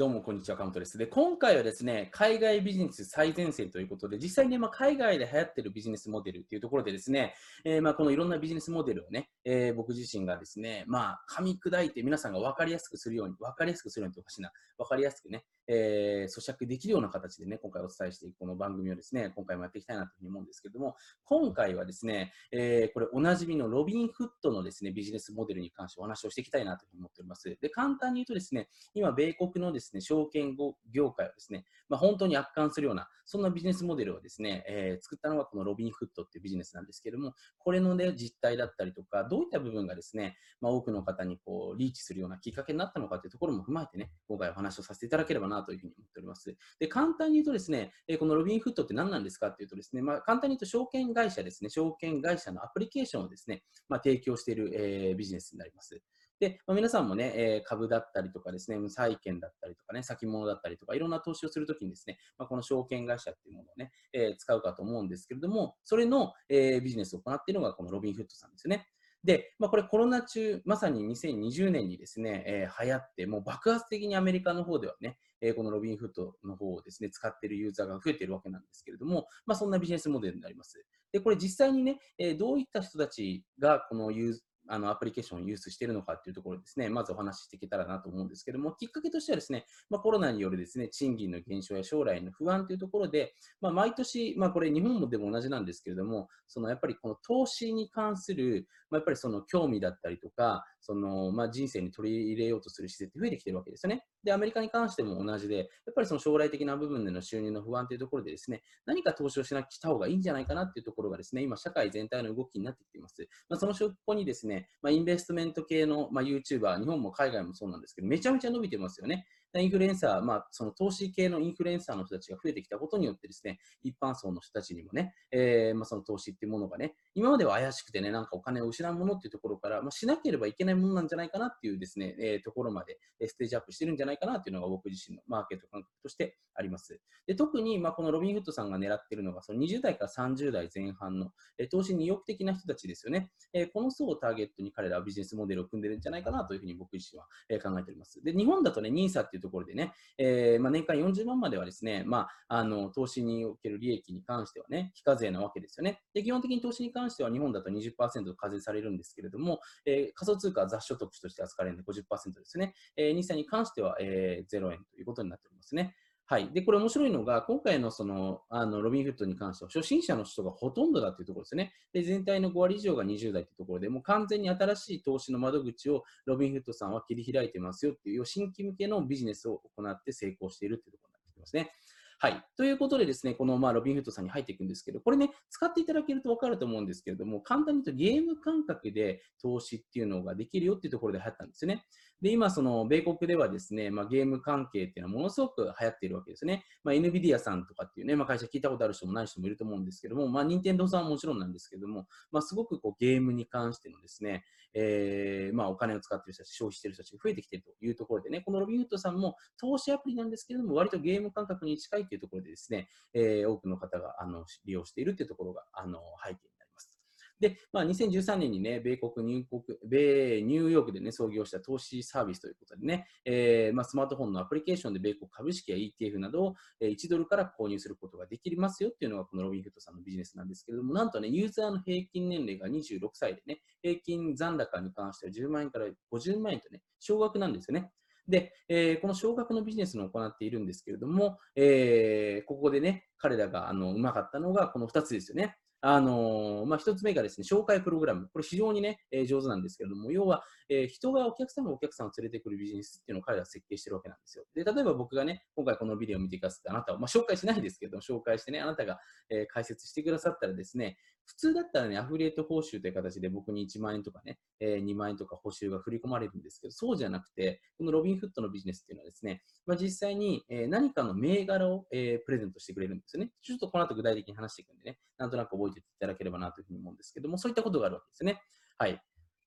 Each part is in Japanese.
どうもこんにちは、カウントです。で、今回はですね、海外ビジネス最前線ということで、実際に、ね、まあ、海外で流行っているビジネスモデルっていうところでですね、えー、まあ、このいろんなビジネスモデルをね、えー、僕自身がですね、まあ、噛み砕いて皆さんが分かりやすくするように、分かりやすくするようにとおかしいな、分かりやすくね、えー、咀嚼できるような形でね、今回お伝えしていくこの番組をですね、今回もやっていきたいなというふうに思うんですけれども、今回はですね、えー、これおなじみのロビンフットのですね、ビジネスモデルに関してお話をしていきたいなというふうに思っております。で、簡単に言うとですね、今、米国のですね、証券業界をですね、まあ、本当に圧巻するような、そんなビジネスモデルをですね、えー、作ったのがこのロビンフットっていうビジネスなんですけれども、これのね、実態だったりとか、どういった部分がですね、まあ、多くの方にこう、リーチするようなきっかけになったのかというところも踏まえてね、今回お話をさせていただければなというふうに思っております。。で、簡単に言うとですね、このロビンフットって何なんですかっていうとですね、まあ、簡単に言うと証券会社ですね、証券会社のアプリケーションをですね、まあ、提供している、えー、ビジネスになります。で、まあ、皆さんもね、えー、株だったりとかですね、債券だったりとかね、先物だったりとか、いろんな投資をするときにですね、まあ、この証券会社っていうものをね、えー、使うかと思うんですけれども、それの、えー、ビジネスを行っているのがこのロビンフットさんですよね。で、まあ、これコロナ中、まさに2020年にですね、えー、流行って、もう爆発的にアメリカの方ではね、えー、このロビンフットの方をですね、使っているユーザーが増えているわけなんですけれども、まあ、そんなビジネスモデルになります。で、これ実際にね、えー、どういった人たちがこのユーあのアプリケーションをユースしているのかっていうところですね、まずお話ししていけたらなと思うんですけども、きっかけとしてはですね、まあ、コロナによるですね、賃金の減少や将来の不安というところで、まあ、毎年、まあ、これ日本もでも同じなんですけれども、そのやっぱりこの投資に関する、まあ、やっぱりその興味だったりとか、そのまあ、人生に取り入れようとする姿勢って増えてきてるわけですよね。で、アメリカに関しても同じで、やっぱりその将来的な部分での収入の不安というところでですね、何か投資をしなきした方がいいんじゃないかなっていうところがですね、今社会全体の動きになってきています。まあ、その証拠にですね、まあ、インベストメント系の、まあ、YouTuber、日本も海外もそうなんですけど、めちゃめちゃ伸びてますよね。インフルエンサー、まあ、その投資系のインフルエンサーの人たちが増えてきたことによってですね、一般層の人たちにもね、えー、まあ、その投資っていうものがね、今までは怪しくてね、なんかお金を失うものっていうところから、まあ、しなければいけないものなんじゃないかなっていうですね、えー、ところまでステージアップしてるんじゃないかなっていうのが僕自身のマーケット感覚としてあります。で特に、まあ、このロビンフッドさんが狙ってるのが、その20代から30代前半の、えー、投資に意欲的な人たちですよね。えー、この層をターゲットに彼らはビジネスモデルを組んでるんじゃないかなというふうに僕自身は、え考えております。で、日本だとね、NISA っていうところでね、えー、まあ、年間40万まではですね、まあ、あの投資における利益に関してはね、非課税なわけですよね。で基本的に投資に関しては日本だと20%課税されるんですけれども、えー、仮想通貨は雑所得として扱われるので50%ですね。えー、日に関しては、えー、0円ということになっておりますね。はい。で、これ面白いのが、今回のその、あの、ロビンフットに関しては、初心者の人がほとんどだというところですね。で、全体の5割以上が20代というところで、もう完全に新しい投資の窓口をロビンフットさんは切り開いてますよっていう、新規向けのビジネスを行って成功しているというところになってきますね。はい。ということでですね、このまあロビンフットさんに入っていくんですけど、これね、使っていただけると分かると思うんですけれども、簡単に言うとゲーム感覚で投資っていうのができるよっていうところで流行ったんですよね。で、今、その、米国ではですね、まあ、ゲーム関係っていうのはものすごく流行っているわけですね。まあ、NVIDIA さんとかっていうね、まあ、会社聞いたことある人もない人もいると思うんですけども、まあ、任天堂さんはもちろんなんですけども、まあ、すごくこうゲームに関してのですね、えー、まあ、お金を使っている人たち、消費している人たちが増えてきているというところでね、このロビンフットさんも投資アプリなんですけれども、割とゲーム感覚に近いというところでですね、えー、多くの方があの利用しているというところがあの背景で、まあ、2013年にね、米国、入国、米、ニューヨークでね、創業した投資サービスということでね、えー、まあ、スマートフォンのアプリケーションで米国株式や ETF などを1ドルから購入することができますよっていうのがこのロビンフットさんのビジネスなんですけれども、なんとね、ユーザーの平均年齢が26歳でね、平均残高に関しては10万円から50万円とね、少額なんですよね。で、えー、この少額のビジネスを行っているんですけれども、えー、ここでね、彼らがあのうまかったのがこの2つですよね。あのまあ、一つ目がですね、紹介プログラム。これ非常にね、えー、上手なんですけれども、要は、えー、人がお客さんがお客さんを連れてくるビジネスっていうのを彼らは設計してるわけなんですよ。で、例えば僕がね、今回このビデオを見てくださって、あなたを、まあ、紹介しないんですけども、紹介してね、あなたが、え、解説してくださったらですね、普通だったらね、アフリエイト報酬という形で僕に1万円とかね、え、2万円とか報酬が振り込まれるんですけど、そうじゃなくて、このロビンフットのビジネスっていうのはですね、まあ、実際に、え、何かの銘柄を、え、プレゼントしてくれるんですよね。ちょっとこの後具体的に話していくんでね、なんとなく覚えていただければなというふうに思うんですけども、そういったことがあるわけですね。はい。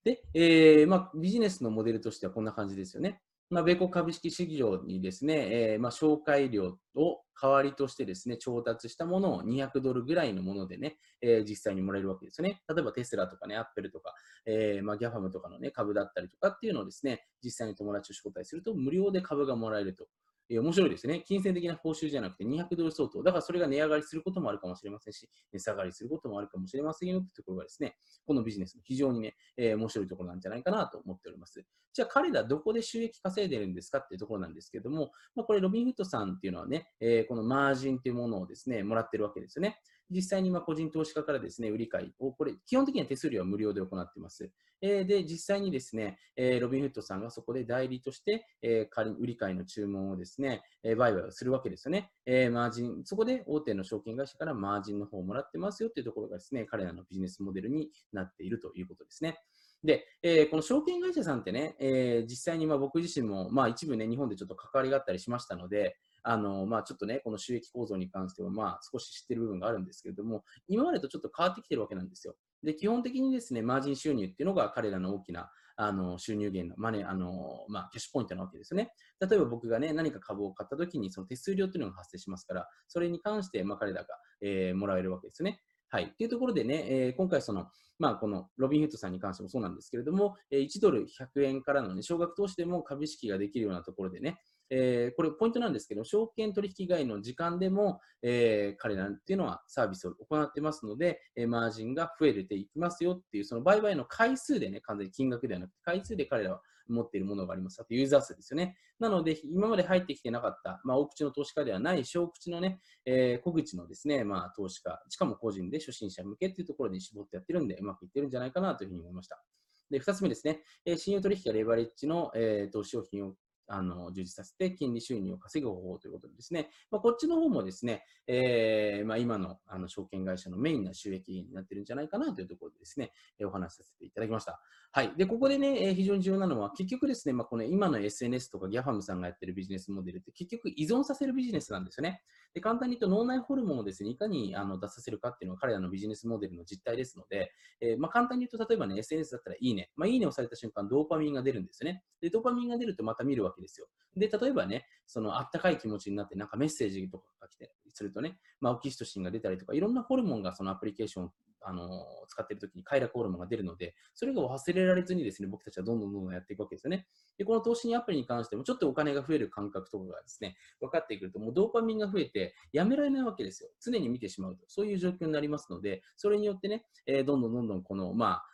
で、えーまあ、ビジネスのモデルとしてはこんな感じですよね。まあ、米国株式市場にですね、えー、まあ、紹介料を代わりとしてですね、調達したものを200ドルぐらいのものでね、えー、実際にもらえるわけですよね。例えばテスラとかね、アップルとか、えー、まあ、ギャファムとかのね、株だったりとかっていうのをですね、実際に友達を招待すると無料で株がもらえるとえー、面白いですね。金銭的な報酬じゃなくて200ドル相当。だからそれが値上がりすることもあるかもしれませんし、値下がりすることもあるかもしれませんよというところがですね、このビジネスの非常にね、えー、面白いところなんじゃないかなと思っております。じゃあ彼らどこで収益稼いでるんですかっていうところなんですけども、まあ、これロビンフットさんっていうのはね、えー、このマージンというものをですね、もらってるわけですよね。実際にま個人投資家からですね、売り買いを、これ、基本的には手数料は無料で行っています。えー、で、実際にですね、えー、ロビンフッドさんがそこで代理として、えー、仮に売り買いの注文をですね、え売買をするわけですよね。えマージン、そこで大手の証券会社からマージンの方をもらってますよっていうところがですね、彼らのビジネスモデルになっているということですね。で、えー、この証券会社さんってね、えー、実際にま僕自身も、まあ、一部ね、日本でちょっと関わりがあったりしましたので、あのまあ、ちょっとね、この収益構造に関しては、まあ、少し知ってる部分があるんですけれども、今までとちょっと変わってきてるわけなんですよ。で、基本的にですね、マージン収入っていうのが彼らの大きなあの収入源のマネあの、まあ、キャッシュポイントなわけですね。例えば僕がね、何か株を買ったときに、その手数料っていうのが発生しますから、それに関して、まあ、彼らが、えー、もらえるわけですね。はい。というところでね、えー、今回その、まあ、このロビンフッドさんに関してもそうなんですけれども、1ドル100円からの、ね、少額投資でも株式ができるようなところでね、えー、これポイントなんですけど、証券取引以外の時間でも、えー、彼らっていうのはサービスを行ってますので、えー、マージンが増えていきますよっていう、その売買の回数でね、完全に金額ではなくて、回数で彼らは持っているものがあります。あとユーザー数ですよね。なので、今まで入ってきてなかった、まあ、大口の投資家ではない小口のね、えー、小口のですね、まあ、投資家、しかも個人で初心者向けっていうところに絞ってやってるんで、うまくいってるんじゃないかなというふうに思いました。で、2つ目ですね、え、信用取引やレバレッジの、えー、投資商品をあの充実させて金利収入を稼ぐ方法ということでですね、まあ、こっちの方もですね、えーまあ、今のあの証券会社のメインな収益源になってるんじゃないかなというところでですねえ、お話しさせていただきました。はい。で、ここでねえ、非常に重要なのは、結局ですね、まあ、この今の SNS とか GAFAM さんがやってるビジネスモデルって結局依存させるビジネスなんですよね。で簡単に言うと脳内ホルモンをですね、いかにあの出させるかっていうのが彼らのビジネスモデルの実態ですので、えー、まあ、簡単に言うと、例えばね、SNS だったらいいね。まあ、いいねをされた瞬間、ドーパミンが出るんですよね。で、ドーパミンが出るとまた見るわけですよ。で、例えばね、そのあったかい気持ちになって、なんかメッセージとかが来てするとね、まあ、オキシトシンが出たりとか、いろんなホルモンがそのアプリケーションあの使っているときに快楽ホルモンが出るので、それが忘れられずにですね、僕たちはどんどんどんどんやっていくわけですよね。で、この投資にアプリに関しても、ちょっとお金が増える感覚とかがですね、分かってくると、もうドーパミンが増えて、やめられないわけですよ。常に見てしまうと。そういう状況になりますので、それによってね、えー、どんどんどんどんこの、まあ、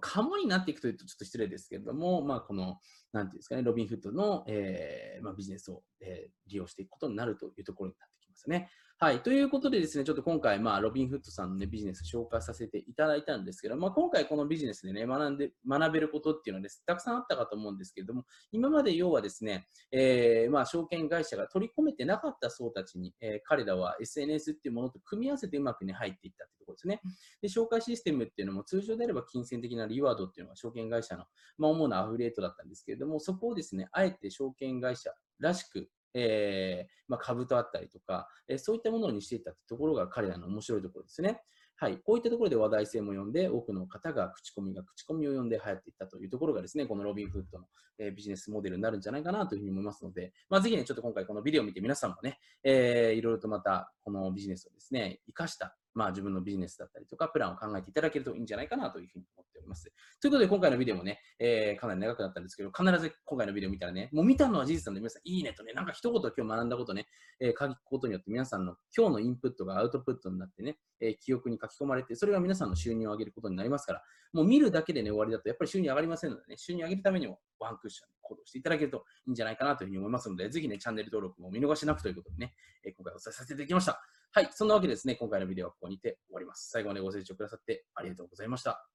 カモになっていくというとちょっと失礼ですけれども、まあ、この、なんていうんですかね、ロビンフッドの、えーまあ、ビジネスを、えー、利用していくことになるというところになってきますね。はい。ということでですね、ちょっと今回、まあ、ロビンフッドさんの、ね、ビジネス紹介させていただいたんですけど、まあ、今回このビジネスでね、学んで、学べることっていうのはです、たくさんあったかと思うんですけれども、今まで要はですね、えー、まあ、証券会社が取り込めてなかった層たちに、えー、彼らは SNS っていうものと組み合わせてうまくね、入っていったってところですね。で、紹介システムっていうのも通常であれば金銭的なリワードっていうのは証券会社の、まあ、主なアフリエイトだったんですけれども、そこをですね、あえて証券会社らしく、えー、まあ、株とあったりとか、えー、そういったものにしていったところが彼らの面白いところですね。はい、こういったところで話題性も呼んで、多くの方が口コミが口コミを呼んで流行っていったというところがですね、このロビンフッドの、えー、ビジネスモデルになるんじゃないかなというふうに思いますので、まあ、ぜひね、ちょっと今回このビデオを見て皆さんもね、えー、いろいろとまたこのビジネスをですね、活かしたまあ、自分のビジネスだったりとか、プランを考えていただけるといいんじゃないかなというふうに思っております。ということで、今回のビデオもね、えー、かなり長くなったんですけど、必ず今回のビデオ見たらね、もう見たのは事実なんで、皆さん、いいねとね、なんか一言今日学んだことね、えー、書くことによって皆さんの今日のインプットがアウトプットになってね、えー、記憶に書き込まれて、それが皆さんの収入を上げることになりますから、もう見るだけでね、終わりだと、やっぱり収入上がりませんのでね、収入上げるためにもワンクッション行動していただけるといいんじゃないかなというふうに思いますので、ぜひね、チャンネル登録も見逃しなくということでね、え、今回お伝えさせていただきました。はい、そんなわけでですね、今回のビデオはここにて終わります。最後までご清聴くださってありがとうございました。